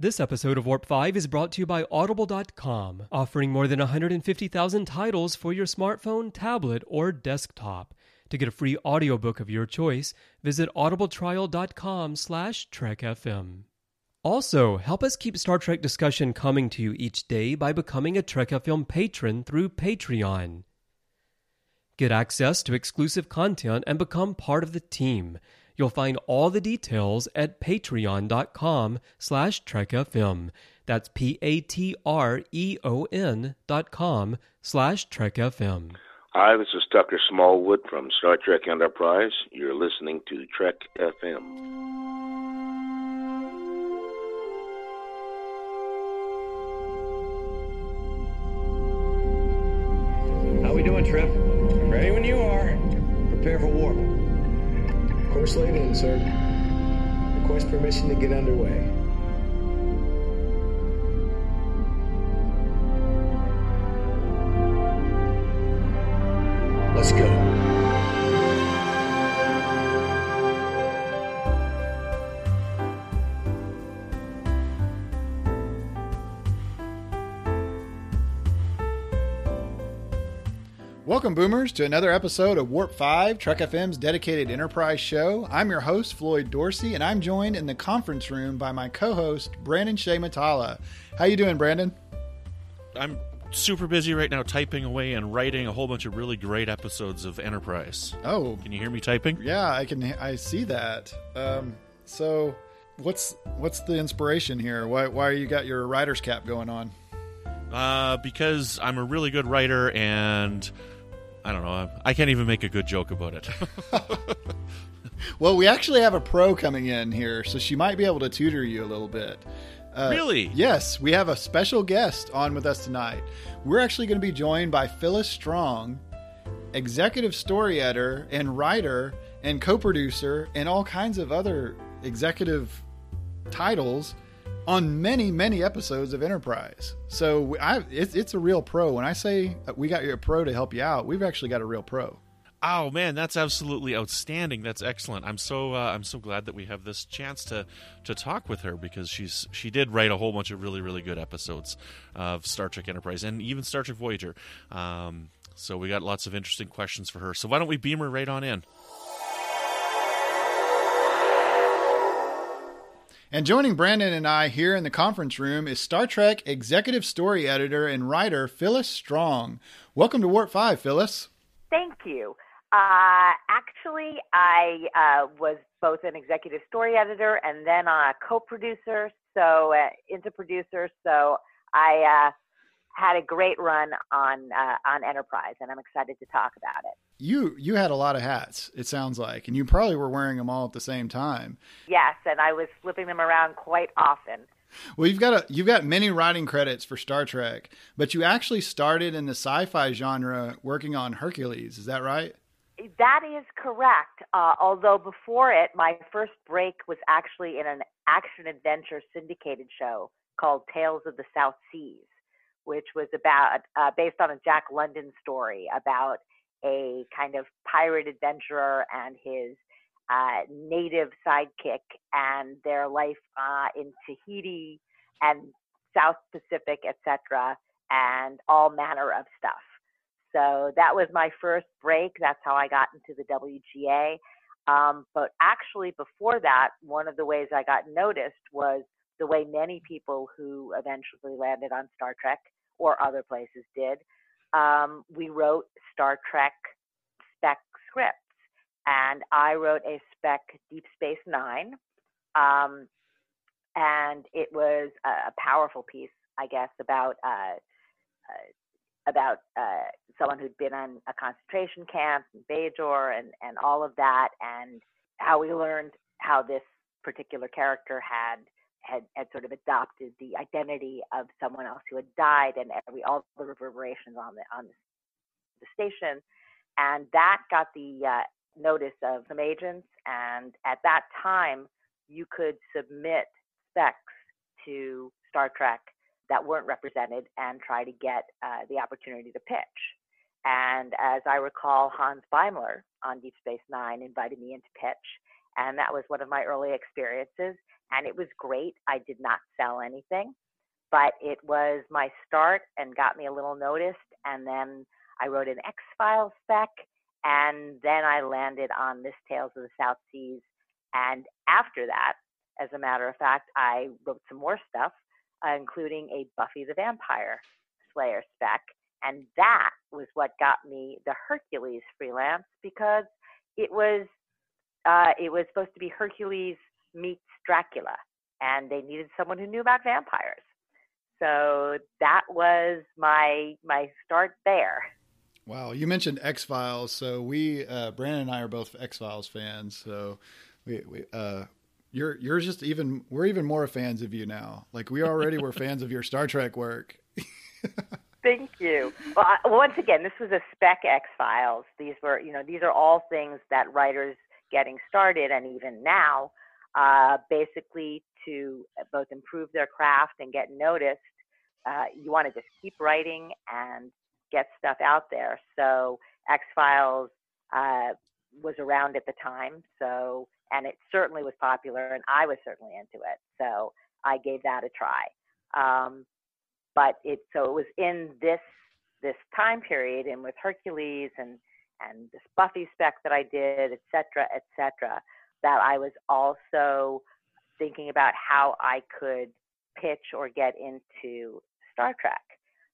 This episode of Warp 5 is brought to you by Audible.com, offering more than 150,000 titles for your smartphone, tablet, or desktop. To get a free audiobook of your choice, visit audibletrial.com slash trekfm. Also, help us keep Star Trek discussion coming to you each day by becoming a Trek FM patron through Patreon. Get access to exclusive content and become part of the team – You'll find all the details at patreon.com slash trekfm. That's P-A-T-R-E-O-N dot com slash trekfm. Hi, this is Tucker Smallwood from Star Trek Enterprise. You're listening to Trek FM. How we doing, Trip? Ready when you are. Prepare for warp. Course laid in, sir. Request permission to get underway. Let's go. Welcome, Boomers, to another episode of Warp 5, Trek FM's dedicated enterprise show. I'm your host, Floyd Dorsey, and I'm joined in the conference room by my co-host, Brandon Shea Mutala. How you doing, Brandon? I'm super busy right now typing away and writing a whole bunch of really great episodes of Enterprise. Oh, Can you hear me typing? yeah, I can. I see that. Um, so, what's what's the inspiration here? Why why you got your writer's cap going on? Uh, because I'm a really good writer and I don't know. I can't even make a good joke about it. Well, we actually have a pro coming in here, so she might be able to tutor you a little bit. Uh, Really? Yes, we have a special guest on with us tonight. We're actually going to be joined by Phyllis Strong, executive story editor and writer and co-producer and all kinds of other executive titles on many many episodes of Enterprise. So I, it's, it's a real pro. When I say we got you a pro to help you out, we've actually got a real pro. oh man, that's absolutely outstanding. That's excellent. I'm so uh, I'm so glad that we have this chance to to talk with her because she's she did write a whole bunch of really really good episodes of Star Trek Enterprise and even Star Trek Voyager. Um, so we got lots of interesting questions for her. So why don't we beam her right on in? And joining Brandon and I here in the conference room is Star Trek executive story editor and writer Phyllis Strong. Welcome to Warp 5, Phyllis. Thank you. Uh, actually, I uh, was both an executive story editor and then a co-producer, so uh, into producer. So I uh, had a great run on uh, on Enterprise, and I'm excited to talk about it. You you had a lot of hats, it sounds like, and you probably were wearing them all at the same time. Yes, and I was flipping them around quite often. Well, you've got a, you've got many writing credits for Star Trek, but you actually started in the sci-fi genre working on Hercules. Is that right? That is correct. Uh, although before it, my first break was actually in an action adventure syndicated show called Tales of the South Seas, which was about uh, based on a Jack London story about a kind of pirate adventurer and his uh, native sidekick and their life uh, in Tahiti and South Pacific, etc., and all manner of stuff. So that was my first break. That's how I got into the WGA. Um, but actually, before that, one of the ways I got noticed was the way many people who eventually landed on Star Trek or other places did. Um, we wrote Star Trek spec scripts, and I wrote a spec Deep Space Nine. Um, and it was a, powerful piece, I guess, about uh, uh, about uh, someone who'd been on a concentration camp in Bajor and, and all of that, and how we learned how this particular character had, had had sort of adopted the identity of someone else who had died, and every all the reverberations on the on the, station, and that got the uh, notice of some agents, and at that time you could submit specs to Star Trek that weren't represented and try to get uh, the opportunity to pitch. And as I recall, Hans Beimler on Deep Space Nine invited me in to pitch. And that was one of my early experiences. And it was great. I did not sell anything, but it was my start and got me a little noticed. And then I wrote an X Files spec, and then I landed on this Tales of the South Seas. And after that, as a matter of fact, I wrote some more stuff, uh, including a Buffy the Vampire Slayer spec. And that was what got me the Hercules freelance because it was uh, it was supposed to be Hercules meets Dracula, and they needed someone who knew about vampires. So that was my my start there. Wow, you mentioned X Files, so we uh, Brandon and I are both X Files fans. So we, we uh, you're you're just even we're even more fans of you now. Like we already were fans of your Star Trek work. Thank you. Well, I, once again, this was a spec X Files. These were, you know, these are all things that writers getting started and even now, uh, basically to both improve their craft and get noticed. Uh, you want to just keep writing and get stuff out there. So X Files uh, was around at the time, so and it certainly was popular, and I was certainly into it. So I gave that a try. Um, but it so it was in this this time period and with Hercules and and this Buffy spec that I did, et cetera, et cetera, that I was also thinking about how I could pitch or get into Star Trek,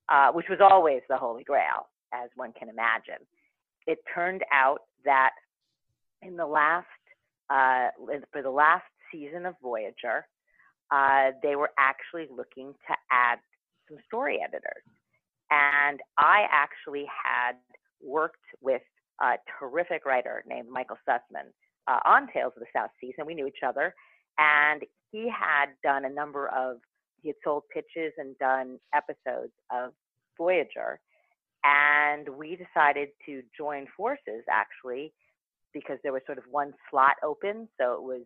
uh, which was always the holy grail, as one can imagine. It turned out that in the last, uh, for the last season of Voyager, uh, they were actually looking to add some story editors. And I actually had worked with a terrific writer named Michael Sussman uh, on Tales of the South Seas, and we knew each other. And he had done a number of, he had sold pitches and done episodes of Voyager. And we decided to join forces actually because there was sort of one slot open. So it was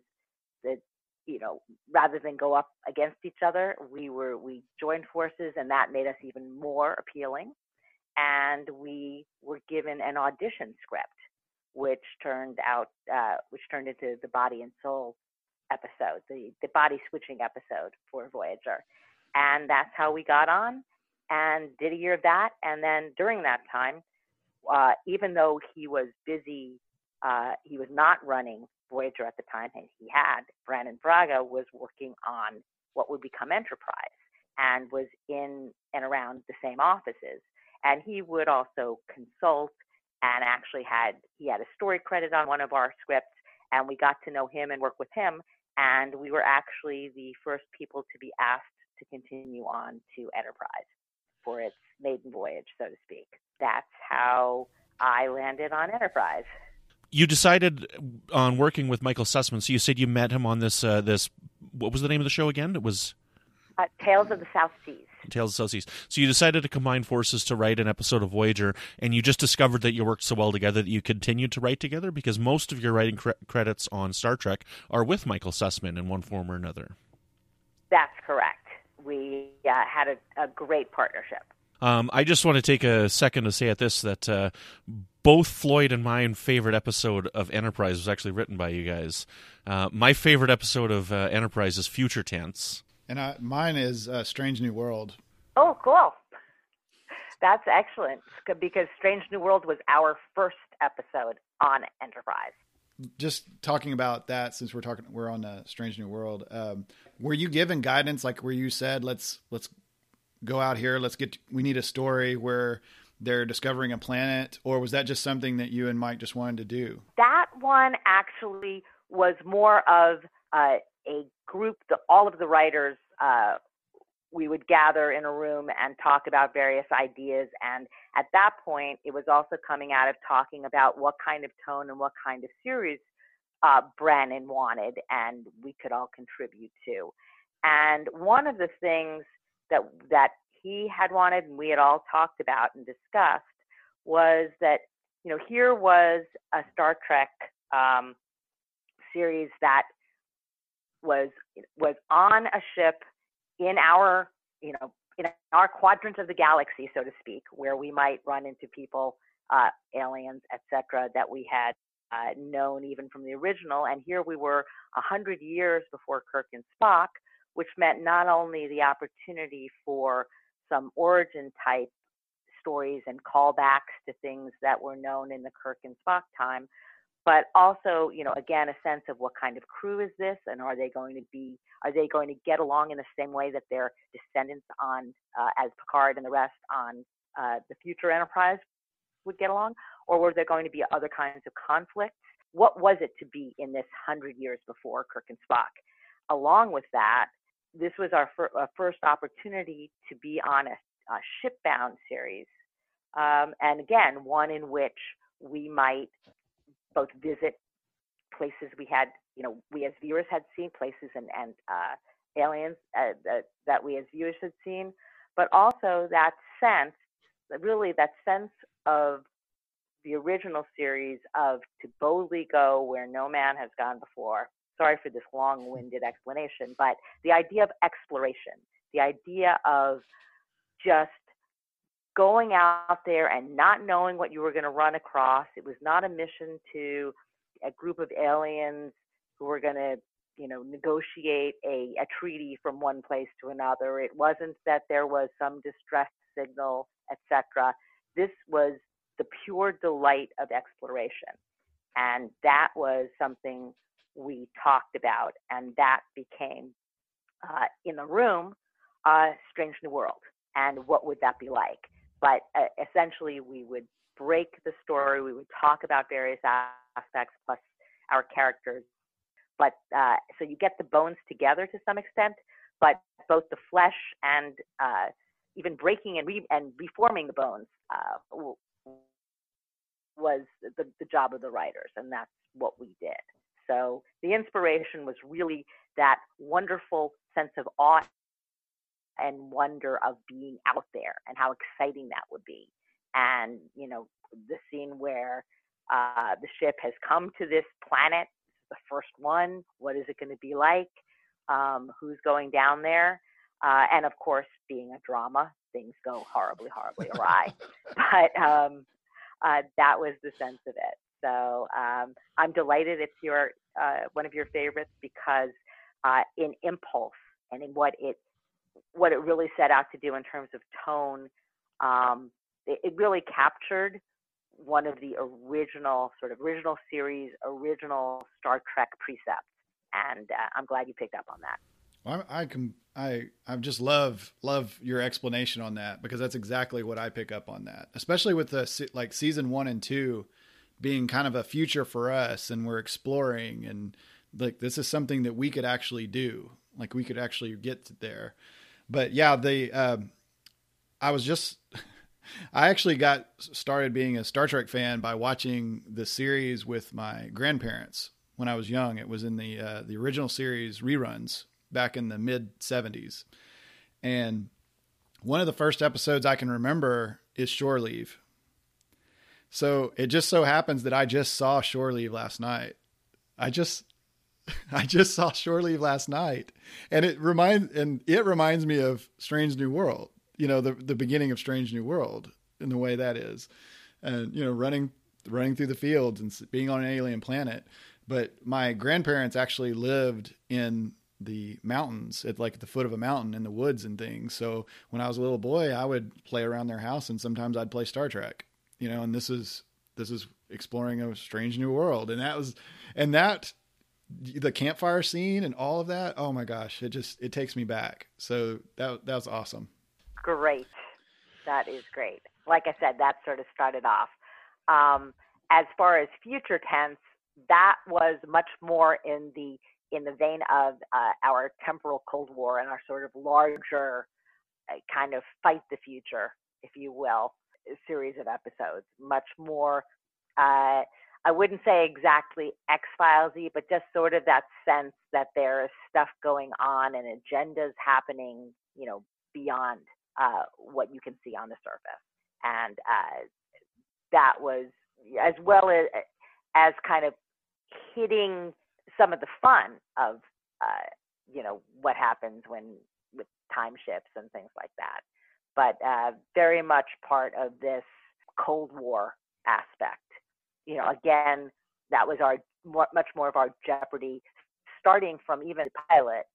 the you know, rather than go up against each other, we were we joined forces, and that made us even more appealing. And we were given an audition script, which turned out, uh, which turned into the Body and Soul episode, the the body switching episode for Voyager, and that's how we got on and did a year of that. And then during that time, uh, even though he was busy, uh, he was not running Voyager at the time and he had, Brannon Braga, was working on what would become Enterprise and was in and around the same offices. And he would also consult and actually had he had a story credit on one of our scripts and we got to know him and work with him and we were actually the first people to be asked to continue on to Enterprise for its maiden voyage, so to speak. That's how I landed on Enterprise you decided on working with Michael Sussman. So you said you met him on this uh, this what was the name of the show again? It was uh, Tales of the South Seas. Tales of South So you decided to combine forces to write an episode of Voyager, and you just discovered that you worked so well together that you continued to write together because most of your writing cre- credits on Star Trek are with Michael Sussman in one form or another. That's correct. We uh, had a, a great partnership. Um, I just want to take a second to say at this that uh, both Floyd and my favorite episode of Enterprise was actually written by you guys. Uh, my favorite episode of uh, Enterprise is Future Tense, and I, mine is uh, Strange New World. Oh, cool! That's excellent because Strange New World was our first episode on Enterprise. Just talking about that, since we're talking, we're on uh, Strange New World. Um, were you given guidance, like where you said, "Let's let's go out here. Let's get. We need a story where they're discovering a planet, or was that just something that you and Mike just wanted to do? That one actually was more of uh, a group. The, all of the writers. Uh, we would gather in a room and talk about various ideas. And at that point, it was also coming out of talking about what kind of tone and what kind of series uh, Brannon wanted, and we could all contribute to. And one of the things that that he had wanted and we had all talked about and discussed was that you know here was a Star Trek um, series that was was on a ship in our you know in our quadrant of the galaxy, so to speak, where we might run into people, uh, aliens, etc., that we had uh, known even from the original. And here we were a hundred years before Kirk and Spock, which meant not only the opportunity for some origin type stories and callbacks to things that were known in the Kirk and Spock time, but also, you know, again, a sense of what kind of crew is this, and are they going to be, are they going to get along in the same way that their descendants on, uh, as Picard and the rest on uh, the future Enterprise would get along, or were there going to be other kinds of conflicts? What was it to be in this hundred years before Kirk and Spock? Along with that, this was our fir- uh, first opportunity to be on a, a shipbound series, um, and again, one in which we might both visit places we had, you know, we as viewers had seen places and and uh, aliens uh, that that we as viewers had seen, but also that sense, really that sense of the original series of to boldly go where no man has gone before. Sorry for this long-winded explanation, but the idea of exploration, the idea of just going out there and not knowing what you were going to run across. It was not a mission to a group of aliens who were going to, you know, negotiate a, a treaty from one place to another. It wasn't that there was some distress signal, etc. This was the pure delight of exploration. And that was something we talked about, and that became uh, in the room, uh, Strange New World. And what would that be like? But uh, essentially we would break the story we would talk about various aspects plus our characters. But uh, so you get the bones together to some extent but both the flesh and uh, even breaking and, re- and reforming the bones uh, was the, the job of the writers and that's what we did. So the inspiration was really that wonderful sense of awe and wonder of being out there and how exciting that would be. And, you know, the scene where uh, the ship has come to this planet, the first one, what is it going to be like? Um, who's going down there? Uh, and of course, being a drama, things go horribly, horribly awry. but um, uh, that was the sense of it. So um, I'm delighted it's your uh, one of your favorites because uh, in impulse and in what it what it really set out to do in terms of tone. Um, it, it, really captured one of the original, sort of original series, original Star Trek precepts, and uh, I'm glad you picked up on that. Well, I, I can I I just love love your explanation on that because that's exactly what I pick up on that, especially with the like season one and two being kind of a future for us, and we're exploring and like this is something that we could actually do, like we could actually get there but yeah, the uh, I was just I actually got started being a Star Trek fan by watching the series with my grandparents when I was young. It was in the uh, the original series reruns back in the mid '70s, and one of the first episodes I can remember is Shore Leave. So it just so happens that I just saw Shore Leave last night. I just I just saw Shore Leave last night, and it reminds and it reminds me of Strange New World. You know, the the beginning of Strange New World in the way that is, and you know, running running through the fields and being on an alien planet. But my grandparents actually lived in the mountains at like the foot of a mountain in the woods and things. So when I was a little boy, I would play around their house and sometimes I'd play Star Trek. You know, and this is this is exploring a strange new world. And that was and that the campfire scene and all of that oh my gosh it just it takes me back. So that that was awesome. Great. That is great. Like i said that sort of started off. Um, as far as future tense that was much more in the in the vein of uh, our temporal cold war and our sort of larger uh, kind of fight the future if you will series of episodes. Much more uh, I wouldn't say exactly X Filesy, but just sort of that sense that there is stuff going on and agendas happening, you know, beyond uh, what you can see on the surface. And uh, that was as well as as kind of hitting some of the fun of uh, you know what happens when with time ships and things like that. But uh, very much part of this Cold War aspect you know, again, that was our much more of our Jeopardy, starting from even pilot,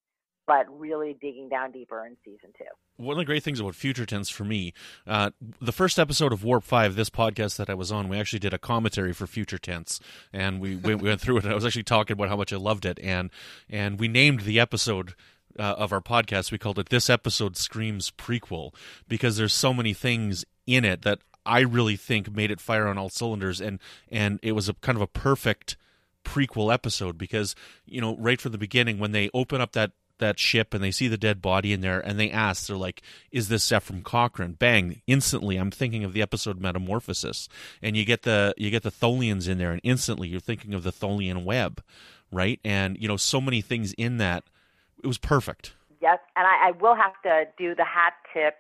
but really digging down deeper in season two. One of the great things about Future Tense for me, uh, the first episode of Warp Five, this podcast that I was on, we actually did a commentary for Future Tense, and we, we went through it. And I was actually talking about how much I loved it, and and we named the episode uh, of our podcast. We called it "This Episode Screams Prequel" because there's so many things in it that I really think made it fire on all cylinders, and and it was a kind of a perfect prequel episode because you know right from the beginning when they open up that that ship and they see the dead body in there and they ask they're like is this Zefram Cochrane? Bang! Instantly I'm thinking of the episode Metamorphosis and you get the you get the Tholians in there and instantly you're thinking of the Tholian web right? And you know so many things in that it was perfect. Yes and I, I will have to do the hat tip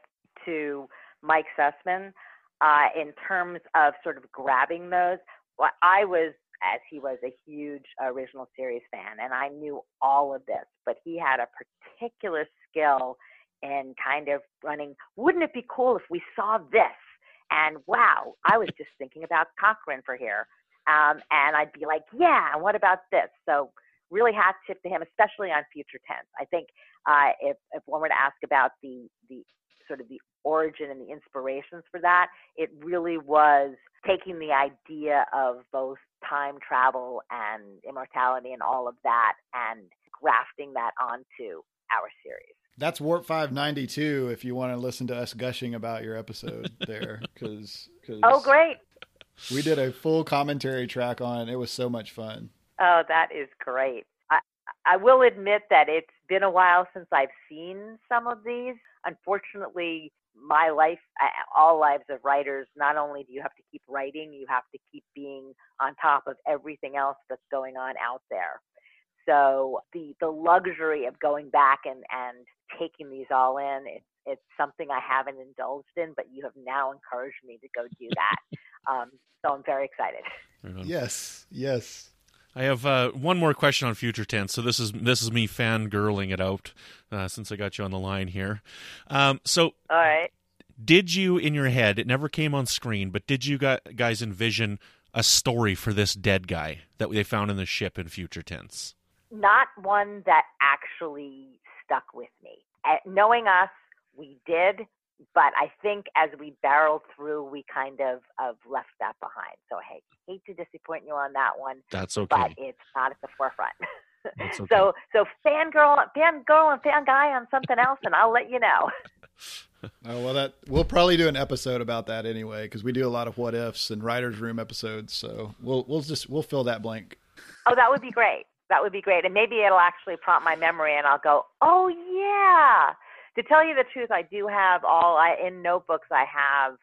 to Mike Sussman uh, in terms of sort of grabbing those I was as he was a huge original series fan and I knew all of this, but he had a particular skill in kind of running, wouldn't it be cool if we saw this? And wow, I was just thinking about Cochrane for here. Um, and I'd be like, yeah, and what about this? So really hat tip to him, especially on future tense. I think uh, if, if one were to ask about the, the sort of the origin and the inspirations for that, it really was taking the idea of both time travel and immortality and all of that and grafting that onto our series. That's Warp 592 if you want to listen to us gushing about your episode there cuz Oh great. We did a full commentary track on it. It was so much fun. Oh, that is great. I I will admit that it's been a while since I've seen some of these. Unfortunately, my life, all lives of writers, not only do you have to keep writing, you have to keep being on top of everything else that's going on out there. So the the luxury of going back and and taking these all in, it, it's something I haven't indulged in, but you have now encouraged me to go do that. um, so I'm very excited. Yes, yes. I have uh, one more question on future tense. So this is this is me fangirling it out uh, since I got you on the line here. Um, so, all right, did you in your head? It never came on screen, but did you guys envision a story for this dead guy that they found in the ship in future tense? Not one that actually stuck with me. At knowing us, we did but I think as we barreled through, we kind of, of left that behind. So I hate to disappoint you on that one. That's okay. But it's not at the forefront. That's okay. so so fangirl, fangirl, and fan guy on something else, and I'll let you know. oh well, that we'll probably do an episode about that anyway because we do a lot of what ifs and writers' room episodes. So we'll we'll just we'll fill that blank. Oh, that would be great. That would be great, and maybe it'll actually prompt my memory, and I'll go, oh yeah to tell you the truth, I do have all I in notebooks. I have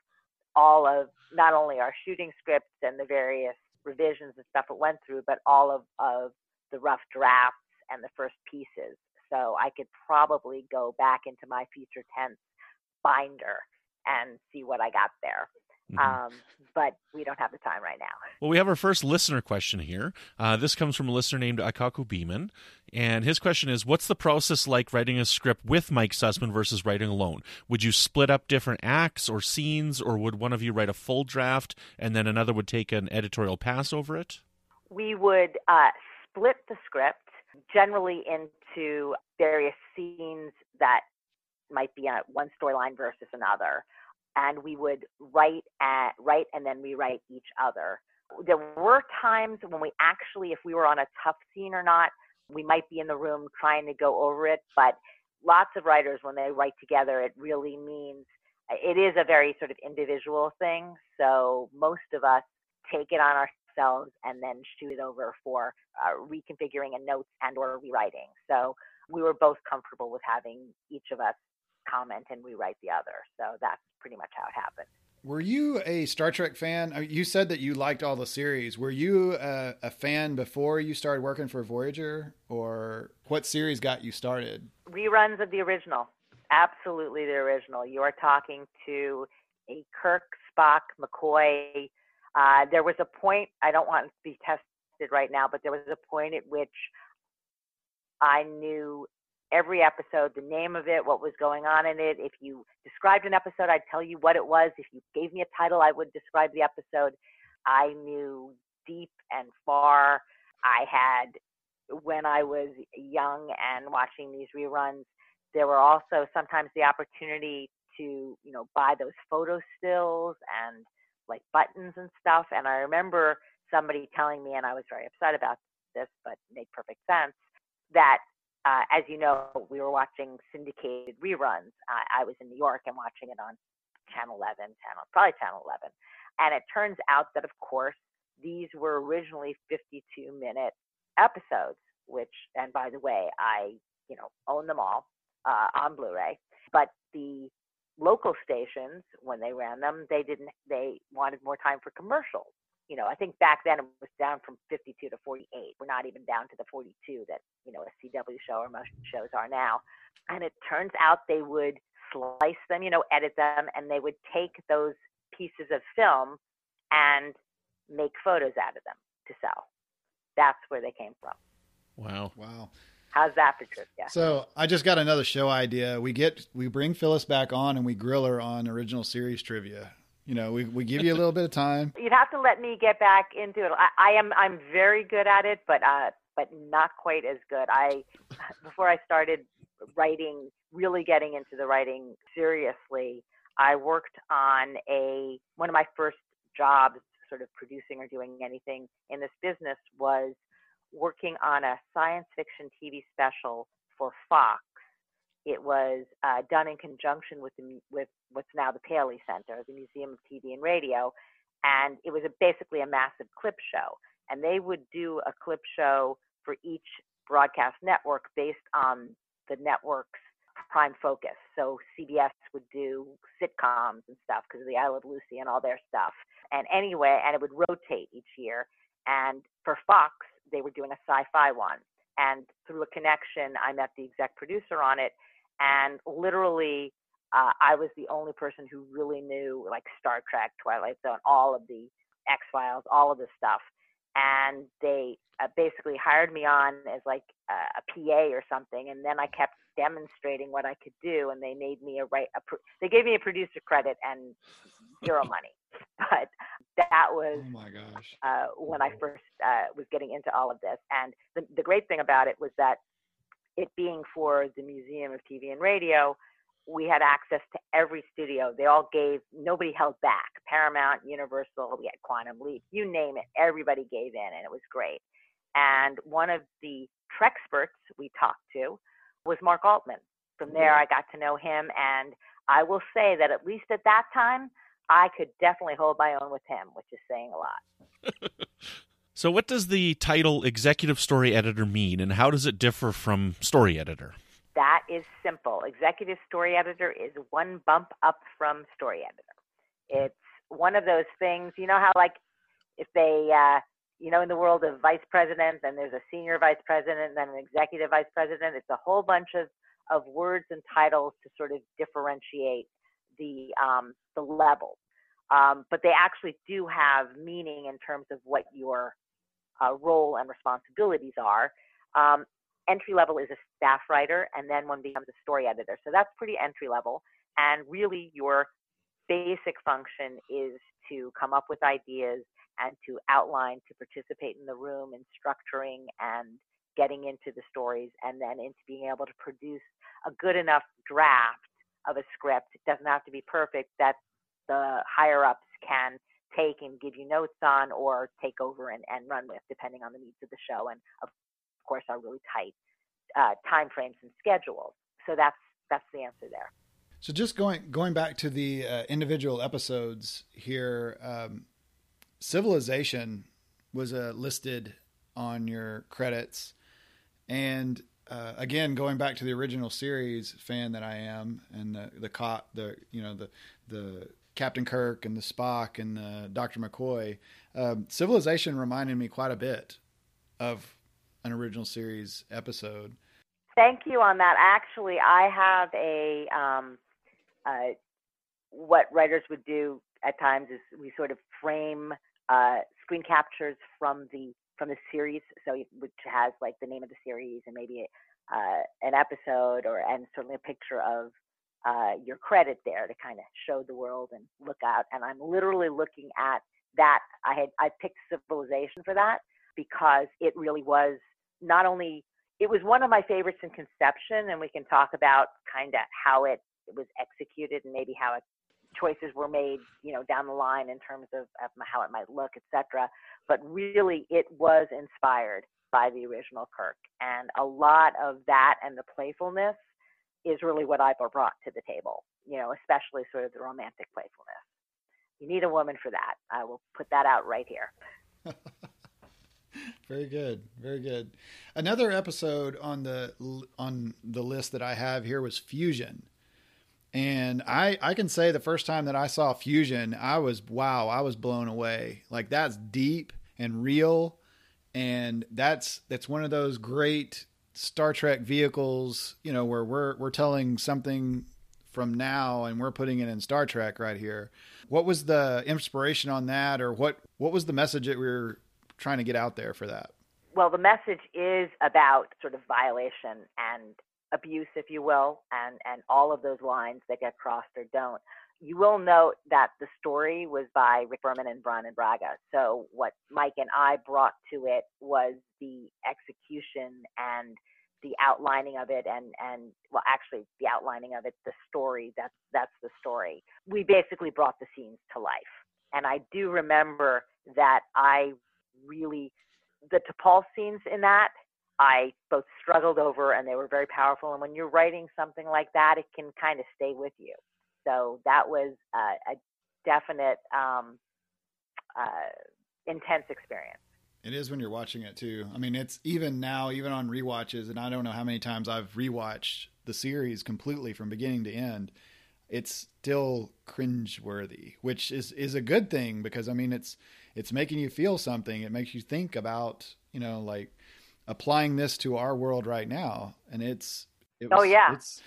all of not only our shooting scripts and the various revisions and stuff it went through, but all of of the rough drafts and the first pieces. So I could probably go back into my future tense binder and see what I got there. Mm-hmm. Um, but we don't have the time right now. Well, we have our first listener question here. Uh, this comes from a listener named Akaku Beeman. And his question is What's the process like writing a script with Mike Sussman versus writing alone? Would you split up different acts or scenes, or would one of you write a full draft and then another would take an editorial pass over it? We would uh, split the script generally into various scenes that might be on one storyline versus another and we would write at write and then rewrite each other. There were times when we actually, if we were on a tough scene or not, we might be in the room trying to go over it. But lots of writers, when they write together, it really means it is a very sort of individual thing. So most of us take it on ourselves and then shoot it over for uh, reconfiguring and notes and or rewriting. So we were both comfortable with having each of us comment and rewrite the other. So that's pretty much how it happened. Were you a Star Trek fan? Uh, you said that you liked all the series. Were you a, a, fan before you started working for Voyager, or what series got you started? Reruns of the original. Absolutely the original. You are talking to a Kirk, Spock, McCoy. Uh, there was a point, I don't want to be tested right now, but there was a point at which I knew every episode, the name of it, what was going on in it. If you described an episode, I'd tell you what it was. If you gave me a title, I would describe the episode. I knew deep and far. I had, when I was young and watching these reruns, there were also sometimes the opportunity to, you know, buy those photo stills and like buttons and stuff. And I remember somebody telling me, and I was very upset about this, but made perfect sense, that uh, as you know, we were watching syndicated reruns. I, I was in New York and watching it on Channel 11, channel probably Channel 11, and it turns out that of course these were originally 52 minute episodes, which and by the way, I you know own them all uh, on Blu-ray, but the local stations when they ran them, they didn't they wanted more time for commercials you know, I think back then it was down from 52 to 48. We're not even down to the 42 that, you know, a CW show or most shows are now. And it turns out they would slice them, you know, edit them, and they would take those pieces of film and make photos out of them to sell. That's where they came from. Wow. Wow. How's that for trivia? So I just got another show idea. We get we bring Phyllis back on and we grill her on original series trivia. You know, we, we give you a little bit of time. You'd have to let me get back into it. I, I am I'm very good at it, but uh, but not quite as good. I before I started writing, really getting into the writing seriously, I worked on a one of my first jobs, sort of producing or doing anything in this business, was working on a science fiction TV special for Fox it was uh, done in conjunction with the, with what's now the Paley Center, the Museum of TV and Radio, and it was a, basically a massive clip show. And they would do a clip show for each broadcast network based on the network's prime focus. So CBS would do sitcoms and stuff because of the I Love Lucy and all their stuff. And anyway, and it would rotate each year. And for Fox, they were doing a sci-fi one. And through a connection, I met the exec producer on it and literally uh, I was the only person who really knew like Star Trek, Twilight Zone, all of the X Files, all of this stuff. And they uh, basically hired me on as like a, a PA or something, and then I kept demonstrating what I could do, and they made me a right. A pro- they gave me a producer credit and zero money, but that was oh my gosh uh, when I first uh, was getting into all of this. And the, the great thing about it was that it being for the Museum of TV and Radio, we had access to every studio. They all gave, nobody held back. Paramount, Universal, we had Quantum Leap, you name it, everybody gave in, and it was great. And one of the Trexperts we talked to was Mark Altman. From there, I got to know him, and I will say that at least at that time, I could definitely hold my own with him, which is saying a lot. So, what does the title executive story editor mean, and how does it differ from story editor? That is simple. Executive story editor is one bump up from story editor. It's one of those things, you know, how like if they, uh, you know, in the world of vice president, then there's a senior vice president, and then an executive vice president. It's a whole bunch of, of words and titles to sort of differentiate the um, the level. Um, but they actually do have meaning in terms of what your uh, role and responsibilities are. Um, entry level is a staff writer, and then one becomes a story editor. So that's pretty entry level. And really, your basic function is to come up with ideas and to outline, to participate in the room in structuring and getting into the stories, and then into being able to produce a good enough draft of a script. It doesn't have to be perfect that the higher ups can take and give you notes on or take over and, and run with depending on the needs of the show and of course our really tight uh, time frames and schedules. So that's that's the answer there. So just going going back to the uh, individual episodes here um, civilization was uh, listed on your credits. And uh, again going back to the original series fan that I am and the the cop the you know the the Captain Kirk and the Spock and the Dr. McCoy, um, Civilization reminded me quite a bit of an original series episode. Thank you on that. Actually, I have a um, uh, what writers would do at times is we sort of frame uh, screen captures from the from the series, so which has like the name of the series and maybe uh, an episode or and certainly a picture of uh, your credit there to kind of show the world and look out. And I'm literally looking at that I had I picked Civilization for that because it really was not only it was one of my favorites in conception, and we can talk about kind of how it, was executed and maybe how it, choices were made, you know, down the line in terms of, of how it might look, etc. But really, it was inspired by the original Kirk, and a lot of that and the playfulness is really what I've brought to the table. You know, especially sort of the romantic playfulness. You need a woman for that. I will put that out right here. very good, very good. Another episode on the on the list that I have here was Fusion. And I, I can say the first time that I saw Fusion, I was wow, I was blown away. Like that's deep and real, and that's that's one of those great Star Trek vehicles, you know, where we're we're telling something from now and we're putting it in Star Trek right here. What was the inspiration on that, or what what was the message that we were trying to get out there for that? Well, the message is about sort of violation and abuse, if you will, and and all of those lines that get crossed or don't. You will note that the story was by Rick Berman and Brannon Braga. So what Mike and I brought to it was the execution and the outlining of it and and well actually the outlining of it the story that's that's the story we basically brought the scenes to life and i do remember that i really the T'Pol scenes in that I both struggled over and they were very powerful. And when you're writing something like that, it can kind of stay with you. So that was a, a definite um, uh, intense experience. It is when you're watching it too. I mean, it's even now, even on re-watches, and I don't know how many times I've rewatched the series completely from beginning to end. It's still cringeworthy, which is is a good thing because I mean, it's it's making you feel something. It makes you think about you know like applying this to our world right now, and it's it oh, was, oh yeah, it's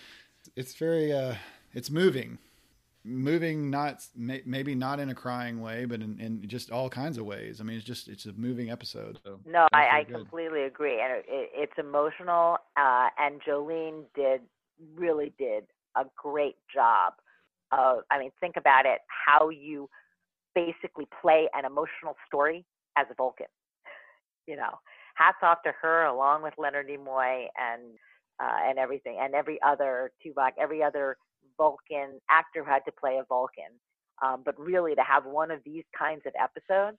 it's very uh, it's moving moving not maybe not in a crying way but in, in, just all kinds of ways. I mean it's just it's a moving episode. So no i, I completely agree. And it, it's emotional uh, and jolene did really did a great job of i mean think about it how you basically play an emotional story as a vulcan you know? Hats off to her along with leonard nimoy and uh, and everything and every other tuvok every other Vulcan actor who had to play a Vulcan. Um, but really, to have one of these kinds of episodes,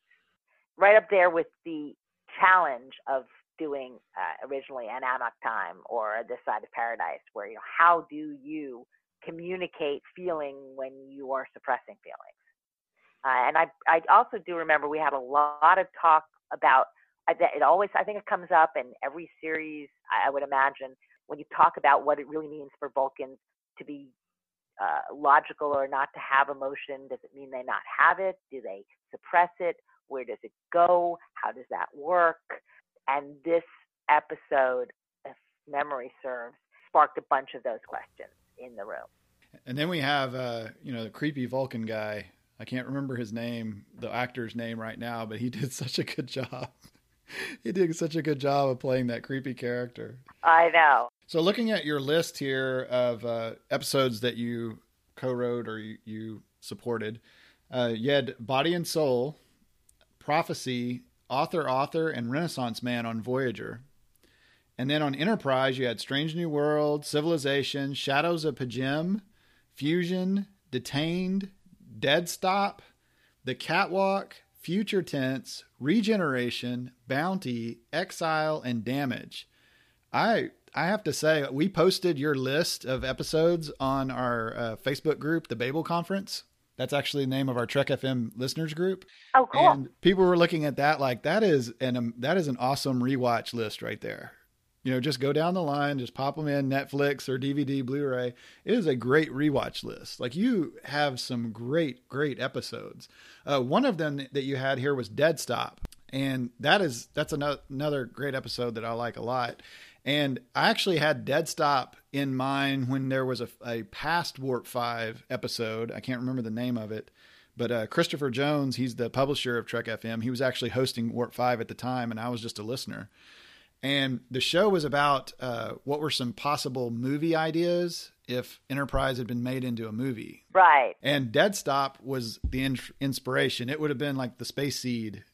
right up there with the challenge of doing uh, originally an Amok Time or This Side of Paradise, where you know how do you communicate feeling when you are suppressing feelings? Uh, and I I also do remember we had a lot of talk about it always I think it comes up in every series I would imagine when you talk about what it really means for Vulcans to be uh, logical or not to have emotion? Does it mean they not have it? Do they suppress it? Where does it go? How does that work? And this episode, if memory serves, sparked a bunch of those questions in the room. And then we have, uh, you know, the creepy Vulcan guy. I can't remember his name, the actor's name right now, but he did such a good job. he did such a good job of playing that creepy character. I know. So, looking at your list here of uh, episodes that you co-wrote or you, you supported, uh, you had Body and Soul, Prophecy, Author, Author, and Renaissance Man on Voyager. And then on Enterprise, you had Strange New World, Civilization, Shadows of P'Jem, Fusion, Detained, Dead Stop, The Catwalk, Future Tense, Regeneration, Bounty, Exile, and Damage. I I have to say, we posted your list of episodes on our uh, Facebook group, the Babel Conference. That's actually the name of our Trek FM listeners group. Oh, cool! And people were looking at that like that is an um, that is an awesome rewatch list right there. You know, just go down the line, just pop them in Netflix or DVD, Blu-ray. It is a great rewatch list. Like you have some great, great episodes. Uh, one of them that you had here was Dead Stop, and that is that's another another great episode that I like a lot. And I actually had Dead Stop in mind when there was a, a past Warp 5 episode. I can't remember the name of it. But uh, Christopher Jones, he's the publisher of Trek FM. He was actually hosting Warp 5 at the time, and I was just a listener. And the show was about uh, what were some possible movie ideas if Enterprise had been made into a movie. Right. And Dead Stop was the in- inspiration. It would have been like the Space Seed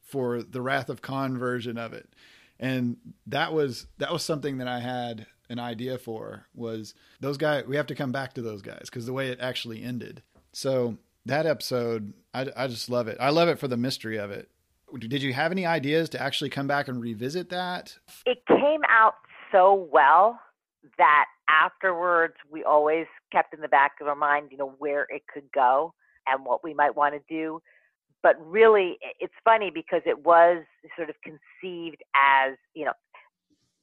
for the Wrath of Khan version of it. And that was that was something that I had an idea for was those guys we have to come back to those guys because the way it actually ended. So that episode I, I just love it. I love it for the mystery of it. Did you have any ideas to actually come back and revisit that? It came out so well that afterwards we always kept in the back of our mind, you know, where it could go and what we might want to do. But really, it's funny because it was sort of conceived as, you know,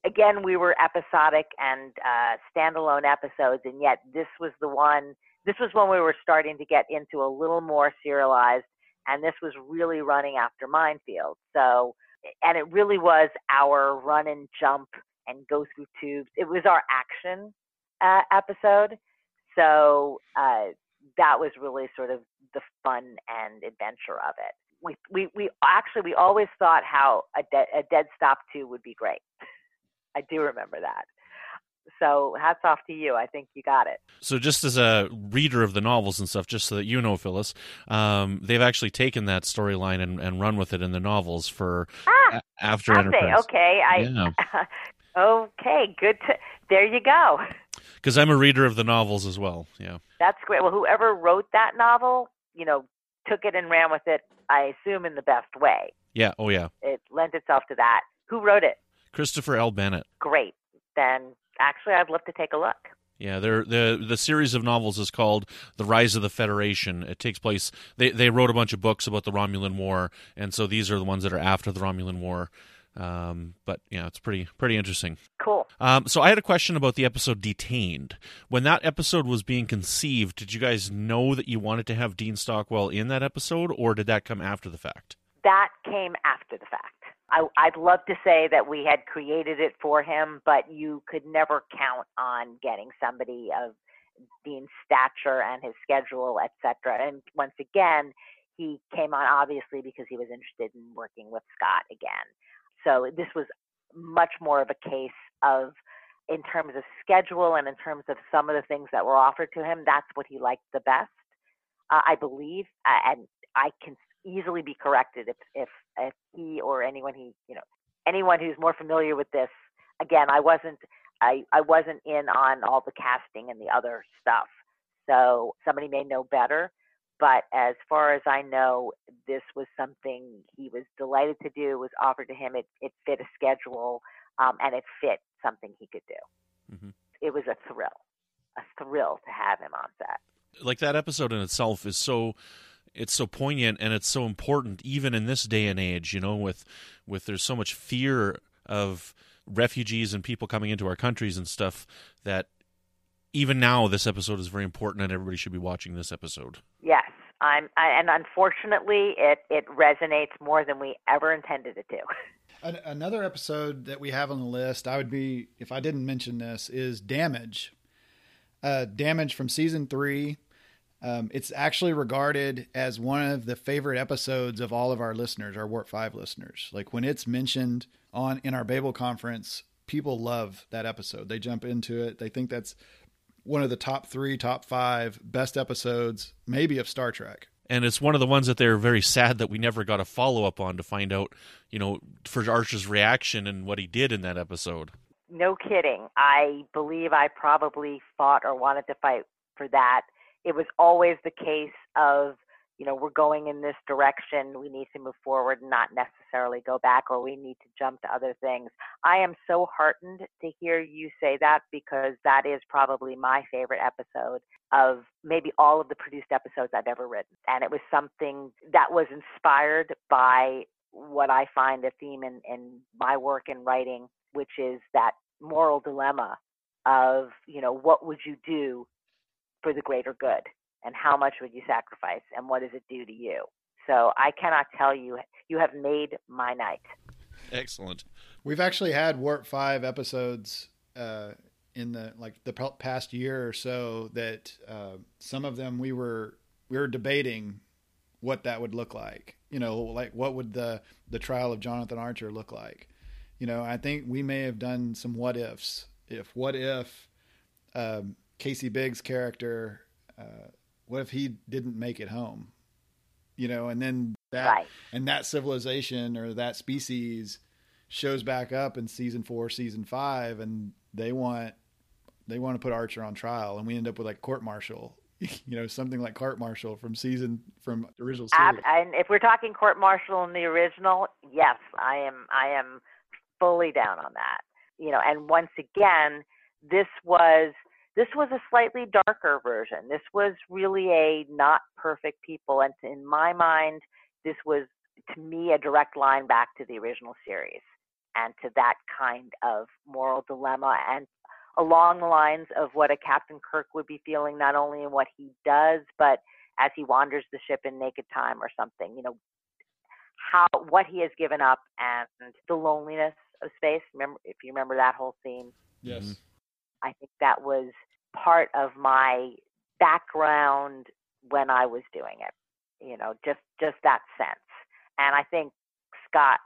again, we were episodic and uh, standalone episodes, and yet this was the one, this was when we were starting to get into a little more serialized, and this was really running after Minefield. So, and it really was our run and jump and go through tubes. It was our action uh, episode. So uh, that was really sort of the fun and adventure of it. We we we actually we always thought how a, de- a dead stop two would be great. I do remember that. So hats off to you. I think you got it. So just as a reader of the novels and stuff, just so that you know, Phyllis, um, they've actually taken that storyline and, and run with it in the novels for ah, a- after Enterprise. Okay, I. Yeah. okay, good. To, there you go. Because I'm a reader of the novels as well. Yeah. That's great. Well, whoever wrote that novel, you know, took it and ran with it. I assume in the best way. Yeah. Oh yeah. It lent itself to that. Who wrote it? Christopher L. Bennett. Great. Then actually, I'd love to take a look. Yeah, the the series of novels is called The Rise of the Federation. It takes place. They they wrote a bunch of books about the Romulan War, and so these are the ones that are after the Romulan War. Um, but yeah, it's pretty pretty interesting. Cool. Um, so I had a question about the episode Detained. When that episode was being conceived, did you guys know that you wanted to have Dean Stockwell in that episode, or did that come after the fact? That came after the fact. I, I'd love to say that we had created it for him, but you could never count on getting somebody of Dean's stature and his schedule, etc. And once again, he came on obviously because he was interested in working with Scott again. So this was much more of a case of, in terms of schedule and in terms of some of the things that were offered to him, that's what he liked the best, uh, I believe. Uh, and I can easily be corrected if, if if he or anyone he you know anyone who's more familiar with this. Again, I wasn't I I wasn't in on all the casting and the other stuff, so somebody may know better. But as far as I know, this was something he was delighted to do. Was offered to him. It it fit a schedule, um, and it fit something he could do. Mm-hmm. It was a thrill, a thrill to have him on set. Like that episode in itself is so it's so poignant and it's so important even in this day and age you know with with there's so much fear of refugees and people coming into our countries and stuff that even now this episode is very important and everybody should be watching this episode yes i'm I, and unfortunately it it resonates more than we ever intended it to another episode that we have on the list i would be if i didn't mention this is damage uh, damage from season three um, it's actually regarded as one of the favorite episodes of all of our listeners, our Warp Five listeners. Like when it's mentioned on in our Babel conference, people love that episode. They jump into it. They think that's one of the top three, top five best episodes, maybe of Star Trek. And it's one of the ones that they're very sad that we never got a follow up on to find out, you know, for Archer's reaction and what he did in that episode. No kidding. I believe I probably fought or wanted to fight for that it was always the case of you know we're going in this direction we need to move forward and not necessarily go back or we need to jump to other things. I am so heartened to hear you say that because that is probably my favorite episode of maybe all of the produced episodes i've ever written. And it was something that was inspired by what i find a theme in, in my work in writing which is that moral dilemma of you know what would you do for the greater good and how much would you sacrifice and what does it do to you? So i cannot tell you you have made my night. Excellent. We've actually had warp 5 episodes uh, in the like the past year or so that uh, some of them we were we were debating what that would look like. You know like what would the the trial of jonathan archer look like? You know, I think we may have done some what ifs. If what if um, Casey Biggs' character, uh, what if he didn't make it home? You know, and then that Right. and that civilization or that species shows back up in season four, season five, and they want they want to put Archer on trial, and we end up with like court martial. You know, something like court martial from season from the original and if we're talking court martial in the original, yes, I am. I am fully down on that. You know, and once again, this was this was a slightly darker version. This was really a not perfect people, and in my mind, this was to me a direct line back to the original series and to that kind of moral dilemma and along the lines of what a Captain Kirk would be feeling, not only in what he does, but as he wanders the ship in naked time or something. You know, how what he has given up and the loneliness of space. Remember, if you remember that whole scene, yes. Mm-hmm. I think that was part of my background when I was doing it. You know, just just that sense. And I think Scott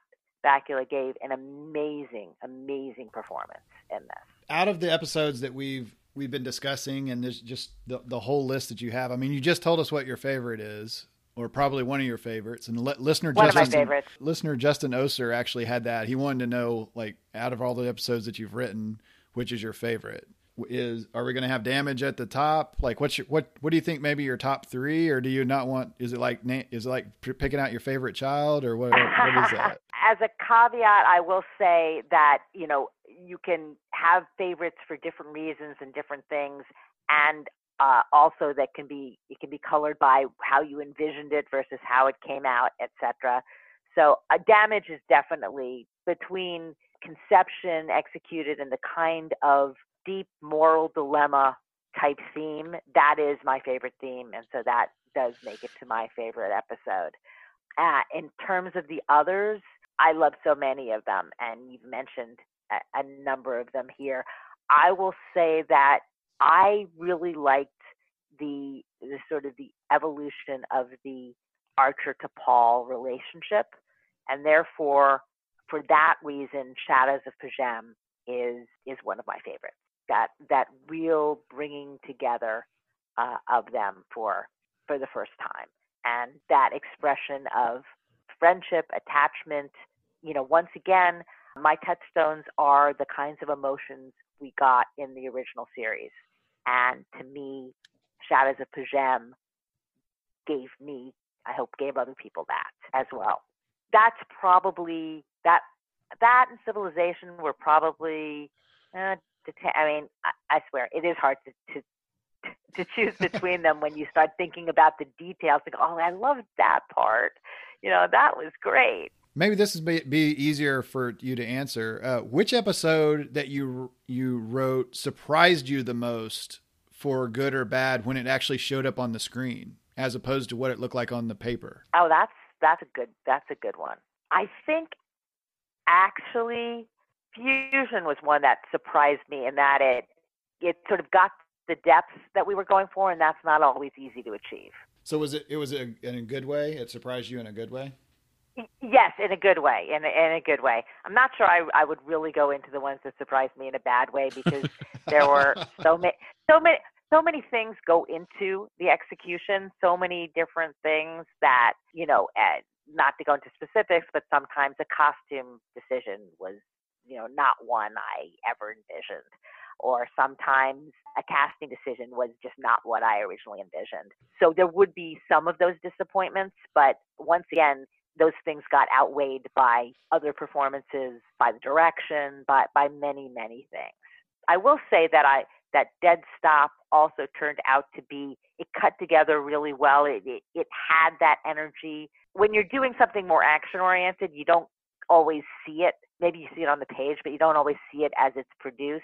Bakula gave an amazing, amazing performance in this. out of the episodes that we've we've been discussing and there's just the, the whole list that you have i mean you just told us what your favorite is or probably one of your favorites and li- listener One justin favorites. listener justin oser actually had that he wanted to know like out of all the episodes that you've written which is your favorite is are we going to have damage at the top like what's your what what do you think maybe your top three or do you not want is it like is it like picking out your favorite child or what, what is that As a caveat, I will say that you know you can have favorites for different reasons and different things, and uh, also that can be it can be colored by how you envisioned it versus how it came out, etc. So uh, damage is definitely between conception, executed, and the kind of deep moral dilemma type theme. That is my favorite theme, and so that does make it to my favorite episode. Uh, in terms of the others, I love so many of them, and you've mentioned a, a number of them here. I will say that I really liked the the sort of the evolution of the Archer to Paul relationship, and therefore, for that reason, Shadows of P'Jem is is one of my favorites. That that real bringing together uh, of them for for the first time, and that expression of friendship, attachment. You know, once again, my touchstones are the kinds of emotions we got in the original series. And to me, Shadows of P'Jem gave me, I hope gave other people that as well. That's probably that that and civilization were probably uh, deta- I mean, I, I swear it is hard to, to to choose between them when you start thinking about the details. Like, oh, I loved that part. You know, that was great. Maybe this would be, be easier for you to answer. Uh, which episode that you you wrote surprised you the most, for good or bad, when it actually showed up on the screen, as opposed to what it looked like on the paper? Oh, that's that's a good that's a good one. I think actually Fusion was one that surprised me in that it it sort of got the depth that we were going for, and that's not always easy to achieve. So was it? It was a, in a good way. It surprised you in a good way. Yes, in a good way. In a, in a good way. I'm not sure I, I would really go into the ones that surprised me in a bad way because there were so many, so many, so many things go into the execution. So many different things that you know. Uh, not to go into specifics, but sometimes a costume decision was, you know, not one I ever envisioned, or sometimes a casting decision was just not what I originally envisioned. So there would be some of those disappointments, but once again, those things got outweighed by other performances, by the direction, by by many many things. I will say that I that Dead Stop also turned out to be it cut together really well. It it, it had that energy. When you're doing something more action oriented, you don't always see it. Maybe you see it on the page, but you don't always see it as it's produced.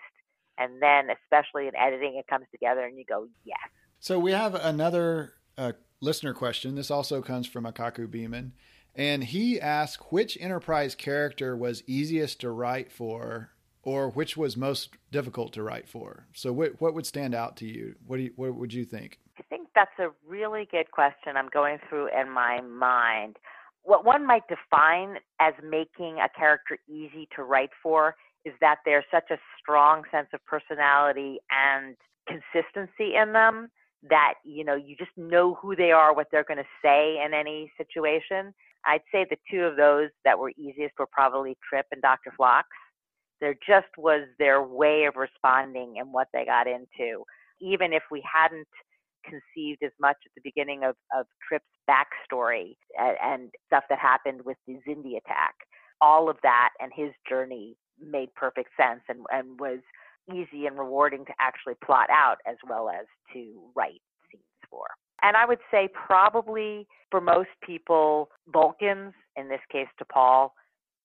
And then, especially in editing, it comes together, and you go, yes. So we have another uh, listener question. This also comes from Akaku Beeman. And he asked which Enterprise character was easiest to write for or which was most difficult to write for. So what, what would stand out to you? What, do you, what would you think? I think that's a really good question. I'm going through in my mind. What one might define as making a character easy to write for is that there's such a strong sense of personality and consistency in them that you know you just know who they are what they're going to say in any situation. I'd say the two of those that were easiest were probably trip and dr phlox there just was their way of responding and what they got into. Even if we hadn't conceived as much at the beginning of, of Trip's backstory and, and stuff that happened with the Xindi attack. All of that and his journey made perfect sense and, and was easy and rewarding to actually plot out as well as to write scenes for. And I would say probably for most people, Vulcans, in this case T'Pol,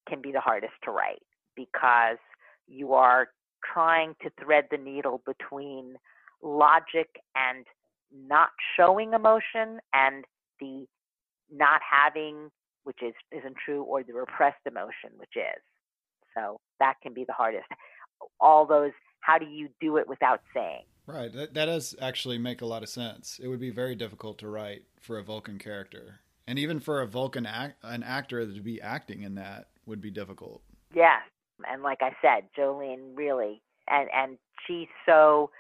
can be the hardest to write because you are trying to thread the needle between logic and not showing emotion and the not having, which is isn't true, or the repressed emotion, which is. So that can be the hardest. All those, how do you do it without saying? Right. That, that does actually make a lot of sense. It would be very difficult to write for a Vulcan character. And even for a Vulcan act, an actor to be acting in that would be difficult. Yes. And like I said, Jolene really, and, and she's so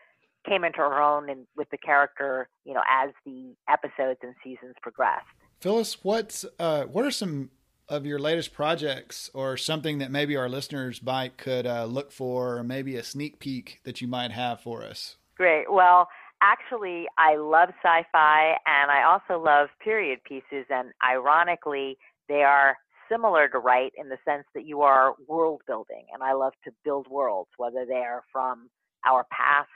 came into her own and with the character, you know, as the episodes and seasons progressed. Phyllis, what's uh, what are some of your latest projects, or something that maybe our listeners might could uh, look for, or maybe a sneak peek that you might have for us? Great. Well, actually, I love sci-fi, and I also love period pieces, and ironically, they are similar to write in the sense that you are world building, and I love to build worlds, whether they are from our past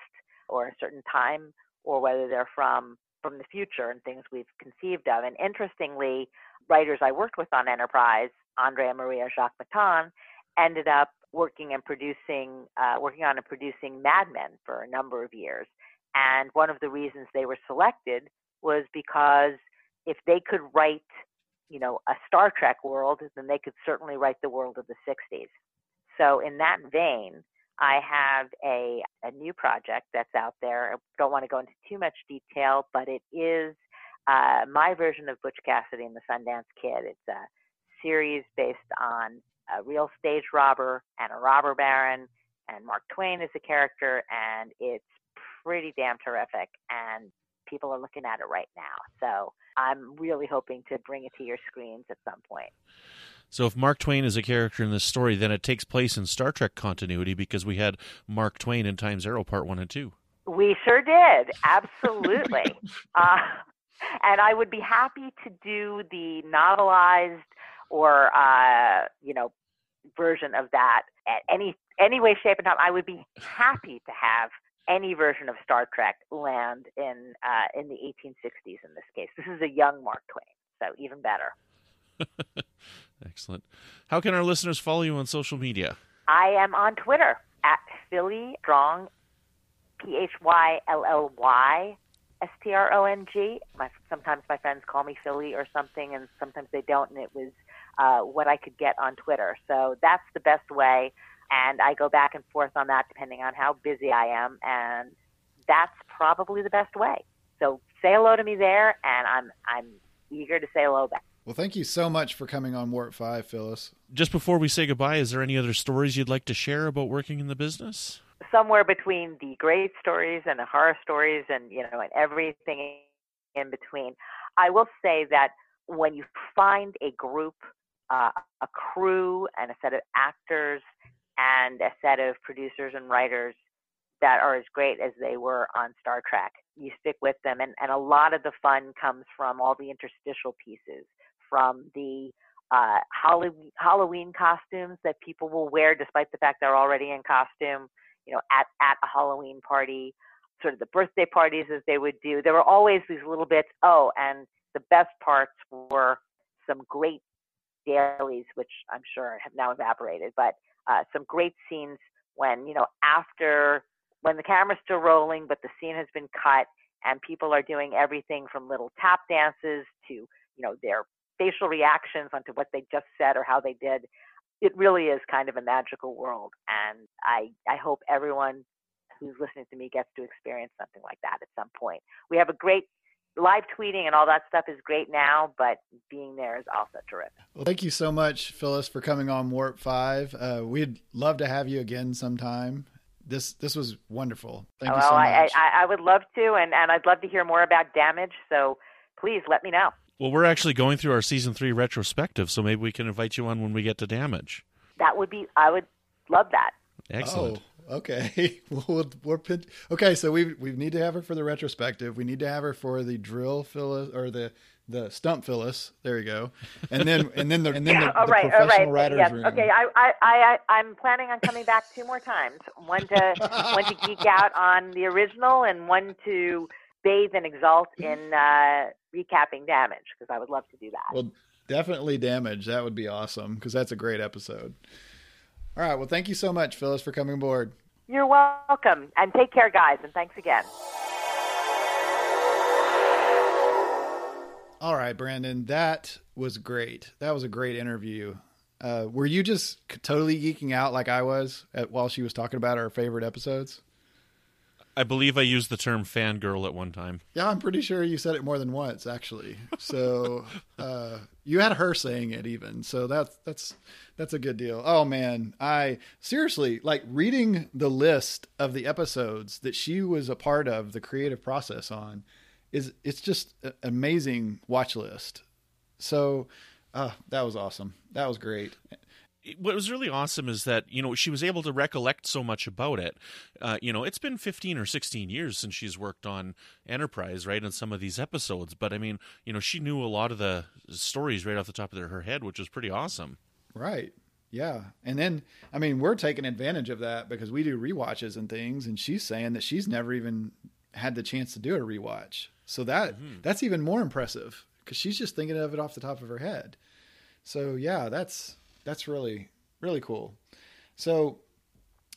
or a certain time or whether they're from from the future and things we've conceived of. And interestingly, writers I worked with on Enterprise, Andrea Maria Jacquemetton, ended up working and producing, uh, working on and producing Mad Men for a number of years. And one of the reasons they were selected was because if they could write, you know, a Star Trek world, then they could certainly write the world of the 60s. So in that vein, I have a, a new project that's out there. I don't want to go into too much detail, but it is uh, my version of Butch Cassidy and the Sundance Kid. It's a series based on a real stage robber and a robber baron, and Mark Twain is a character, and it's pretty damn terrific. And people are looking at it right now. So I'm really hoping to bring it to your screens at some point. So if Mark Twain is a character in this story, then it takes place in Star Trek continuity because we had Mark Twain in Times Arrow Part One and Two. We sure did, absolutely. uh, and I would be happy to do the novelized or uh, you know version of that at any any way, shape, and time. I would be happy to have any version of Star Trek land in uh, in the 1860s. In this case, this is a young Mark Twain, so even better. Excellent. How can our listeners follow you on social media? I am on Twitter at Philly Strong, P H Y L L Y S T R O N G. Sometimes my friends call me Philly or something, and sometimes they don't, and it was uh, what I could get on Twitter. So that's the best way, and I go back and forth on that depending on how busy I am, and that's probably the best way. So say hello to me there, and I'm I'm eager to say hello back. Well, thank you so much for coming on Warp 5, Phyllis. Just before we say goodbye, is there any other stories you'd like to share about working in the business? Somewhere between the great stories and the horror stories and, you know, and everything in between. I will say that when you find a group, uh, a crew, and a set of actors and a set of producers and writers that are as great as they were on Star Trek, you stick with them. And, and a lot of the fun comes from all the interstitial pieces from the uh, Halloween, costumes that people will wear despite the fact they're already in costume, you know, at, at a Halloween party, sort of the birthday parties as they would do. There were always these little bits. Oh, and the best parts were some great dailies, which I'm sure have now evaporated, but uh, some great scenes when, you know, after, when the camera's still rolling, but the scene has been cut and people are doing everything from little tap dances to, you know, their facial reactions onto what they just said or how they did. It really is kind of a magical world, and I I hope everyone who's listening to me gets to experience something like that at some point. We have a great live tweeting and all that stuff is great now, but being there is also terrific. Well, thank you so much, Phyllis, for coming on Warp Five. Uh, we'd love to have you again sometime. This this was wonderful. Thank well, you so much. I, I, I would love to, and, and I'd love to hear more about damage. So please let me know. Well, we're actually going through our season three retrospective, so maybe we can invite you on when we get to damage. That would be. I would love that. Excellent. Oh, okay. we'll, we're pin- okay. So we we need to have her for the retrospective. We need to have her for the drill Phyllis or the the stump Phyllis. There you go. And then and then the and then the, all the right, professional right. writers Yes. room. Okay. I, I, I, I, I'm planning on coming back two more times. One to one to geek out on the original, and one to bathe and exalt in uh, recapping damage because I would love to do that. Well, definitely damage. That would be awesome because that's a great episode. All right. Well, thank you so much, Phyllis, for coming aboard. You're welcome, and take care, guys, and thanks again. All right, Brandon, that was great. That was a great interview. Uh, were you just totally geeking out like I was at, while she was talking about our favorite episodes? I believe I used the term fangirl at one time. Yeah, I'm pretty sure you said it more than once, actually. So uh, you had her saying it even. So that's that's that's a good deal. Oh man, I seriously like reading the list of the episodes that she was a part of the creative process on. Is it's just an amazing watch list. So uh, that was awesome. That was great. What was really awesome is that you know she was able to recollect so much about it. Uh, you know, it's been fifteen or sixteen years since she's worked on Enterprise, right, in some of these episodes. But I mean, you know, she knew a lot of the stories right off the top of her head, which was pretty awesome. Right. Yeah. And then, I mean, we're taking advantage of that because we do rewatches and things. And she's saying that she's never even had the chance to do a rewatch. So that that's even more impressive because she's just thinking of it off the top of her head. So yeah, that's that's really really cool. So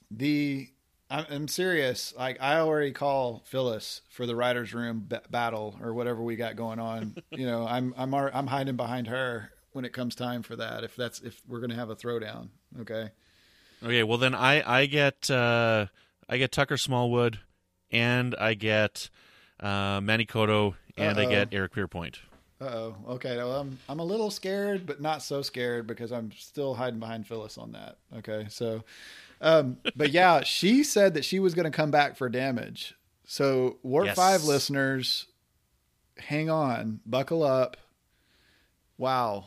the I'm, I'm serious. Like I already call Phyllis for the writers' room b- battle or whatever we got going on. you know, I'm I'm I'm hiding behind her when it comes time for that. If that's if we're gonna have a throwdown, okay. Okay, well then I I get uh, I get Tucker Smallwood, and I get uh, Manny Coto, and I Uh-oh. get Eric Pierpoint. Uh oh. Okay. Well, I'm I'm a little scared, but not so scared because I'm still hiding behind Phyllis on that. Okay. So, um, but yeah, she said that she was going to come back for damage. So, Warp Yes. Five listeners, hang on, buckle up. Wow,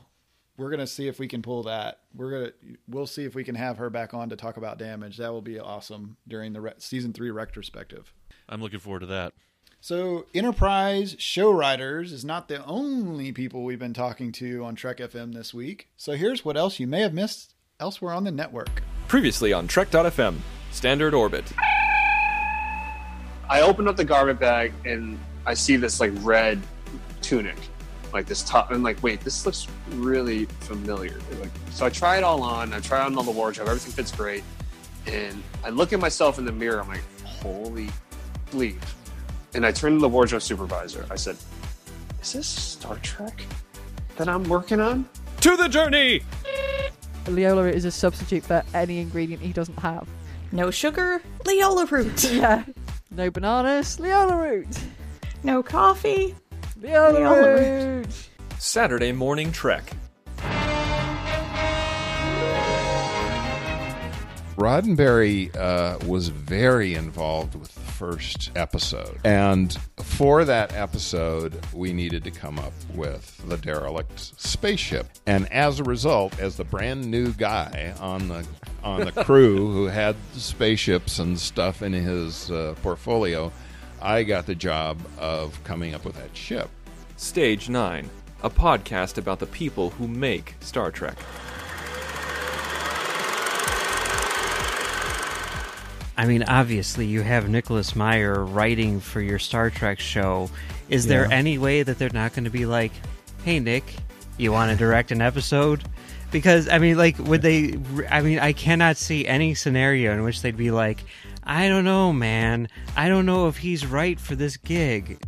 we're gonna see if we can pull that. We're gonna we'll see if we can have her back on to talk about damage. That will be awesome during the re- season three retrospective. I'm looking forward to that. So, Enterprise show writers is not the only people we've been talking to on Trek FM this week. So, here's what else you may have missed elsewhere on the network. Previously on Trek.fm, Standard Orbit. I open up the garment bag and I see this like red tunic, like this top. And like, wait, this looks really familiar. Like, so I try it all on. I try on all the wardrobe. Everything fits great. And I look at myself in the mirror. I'm like, holy bleep. And I turned to the wardrobe supervisor. I said, is this Star Trek that I'm working on? To the journey! Leola root is a substitute for any ingredient he doesn't have. No sugar, Leola root. Yeah. No bananas, Leola root. No coffee, Leola, Leola root. Saturday Morning Trek. Roddenberry uh, was very involved with the first episode. And for that episode, we needed to come up with the derelict spaceship. And as a result, as the brand new guy on the on the crew who had spaceships and stuff in his uh, portfolio, I got the job of coming up with that ship. Stage 9, a podcast about the people who make Star Trek. I mean, obviously, you have Nicholas Meyer writing for your Star Trek show. Is there any way that they're not going to be like, "Hey, Nick, you want to direct an episode?" Because I mean, like, would they? I mean, I cannot see any scenario in which they'd be like, "I don't know, man. I don't know if he's right for this gig."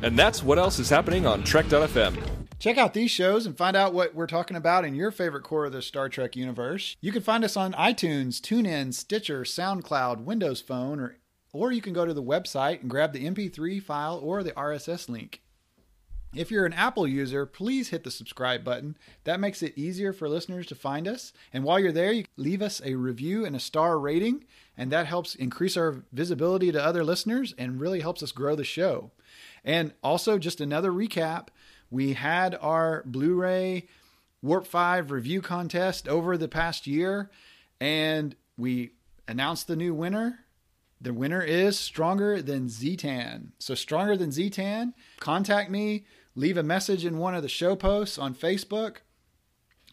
And that's what else is happening on Trek.fm. Check out these shows and find out what we're talking about in your favorite core of the Star Trek universe. You can find us on iTunes, TuneIn, Stitcher, SoundCloud, Windows Phone, or or you can go to the website and grab the MP3 file or the RSS link. If you're an Apple user, please hit the subscribe button. That makes it easier for listeners to find us. And while you're there, you leave us a review and a star rating, and that helps increase our visibility to other listeners and really helps us grow the show. And also, just another recap we had our Blu ray Warp 5 review contest over the past year, and we announced the new winner. The winner is Stronger Than Zetan. So, Stronger Than Zetan, contact me, leave a message in one of the show posts on Facebook.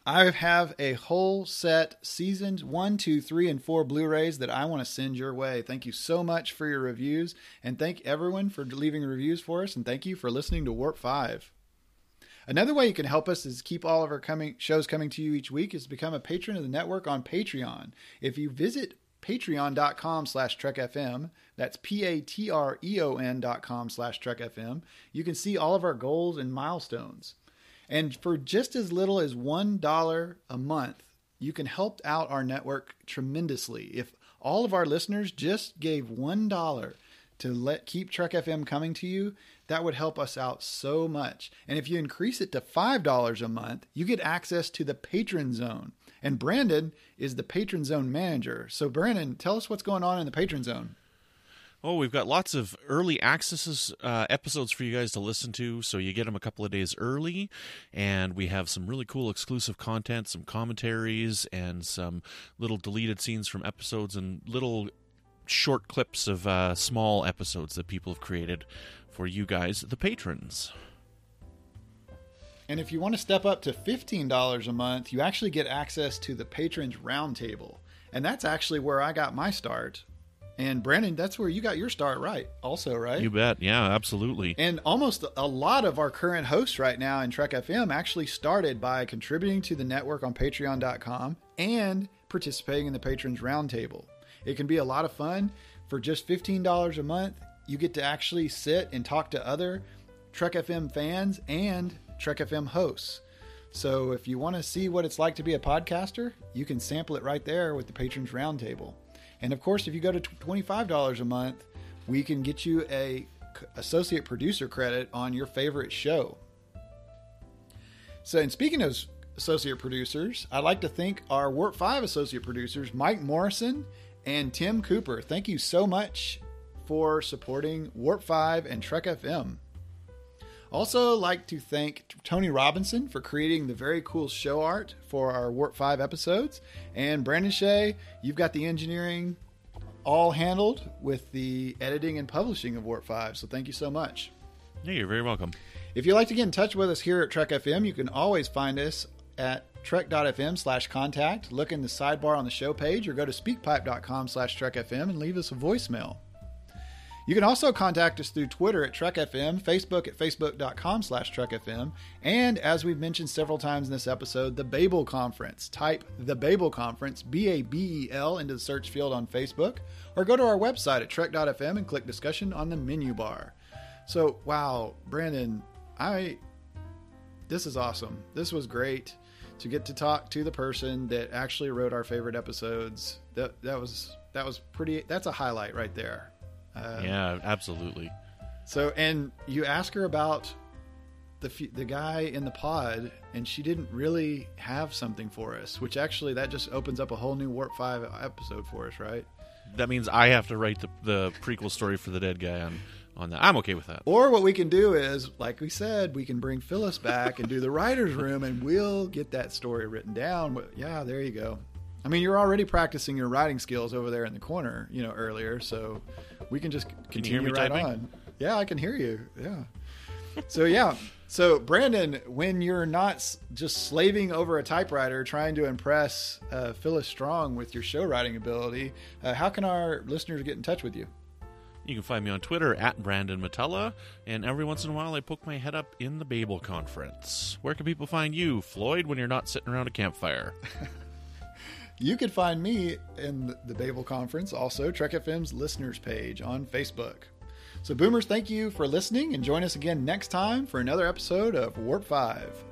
I have a whole set, seasons one, two, three, and four Blu rays that I want to send your way. Thank you so much for your reviews, and thank everyone for leaving reviews for us, and thank you for listening to Warp 5. Another way you can help us is keep all of our coming shows coming to you each week is become a patron of the network on Patreon. If you visit patreon.com slash trekfm that's p-a-t-r-e-o-n dot com slash trekfm you can see all of our goals and milestones and for just as little as one dollar a month you can help out our network tremendously if all of our listeners just gave one dollar to let keep trek fm coming to you that would help us out so much and if you increase it to five dollars a month you get access to the patron zone and Brandon is the Patron Zone manager. So, Brandon, tell us what's going on in the Patron Zone. Oh, we've got lots of early accesses uh, episodes for you guys to listen to, so you get them a couple of days early, and we have some really cool exclusive content, some commentaries, and some little deleted scenes from episodes, and little short clips of uh, small episodes that people have created for you guys, the patrons. And if you want to step up to $15 a month, you actually get access to the Patrons Roundtable. And that's actually where I got my start. And Brandon, that's where you got your start, right? Also, right? You bet. Yeah, absolutely. And almost a lot of our current hosts right now in Trek FM actually started by contributing to the network on patreon.com and participating in the Patrons Roundtable. It can be a lot of fun. For just $15 a month, you get to actually sit and talk to other Trek FM fans and Trek FM hosts. So if you want to see what it's like to be a podcaster, you can sample it right there with the Patrons Roundtable. And of course, if you go to $25 a month, we can get you a associate producer credit on your favorite show. So, and speaking of associate producers, I'd like to thank our Warp 5 associate producers, Mike Morrison and Tim Cooper. Thank you so much for supporting Warp 5 and Trek FM. Also, like to thank Tony Robinson for creating the very cool show art for our Warp 5 episodes. And Brandon Shea, you've got the engineering all handled with the editing and publishing of Warp 5. So thank you so much. Yeah, you're very welcome. If you'd like to get in touch with us here at Trek FM, you can always find us at trek.fm slash contact. Look in the sidebar on the show page or go to speakpipe.com slash trekfm and leave us a voicemail. You can also contact us through Twitter at TrekFM, Facebook at facebook.com slash TrekFM, and as we've mentioned several times in this episode, the Babel Conference. Type the Babel Conference, B A B E L, into the search field on Facebook, or go to our website at Trek.fm and click discussion on the menu bar. So, wow, Brandon, I. This is awesome. This was great to get to talk to the person that actually wrote our favorite episodes. That that was that was pretty. That's a highlight right there. Um, yeah, absolutely. So, and you ask her about the the guy in the pod, and she didn't really have something for us. Which actually, that just opens up a whole new Warp Five episode for us, right? That means I have to write the, the prequel story for the dead guy on on that. I'm okay with that. Or what we can do is, like we said, we can bring Phyllis back and do the writers' room, and we'll get that story written down. Yeah, there you go. I mean, you're already practicing your writing skills over there in the corner, you know, earlier, so we can just continue can right typing? on. Yeah, I can hear you. Yeah. So yeah. So Brandon, when you're not just slaving over a typewriter trying to impress uh, Phyllis Strong with your show writing ability, uh, how can our listeners get in touch with you? You can find me on Twitter at Brandon Mutala, and every once in a while I poke my head up in the Babel Conference. Where can people find you, Floyd, when you're not sitting around a campfire? You can find me in the Babel Conference, also Trek FM's listeners page on Facebook. So, Boomers, thank you for listening and join us again next time for another episode of Warp 5.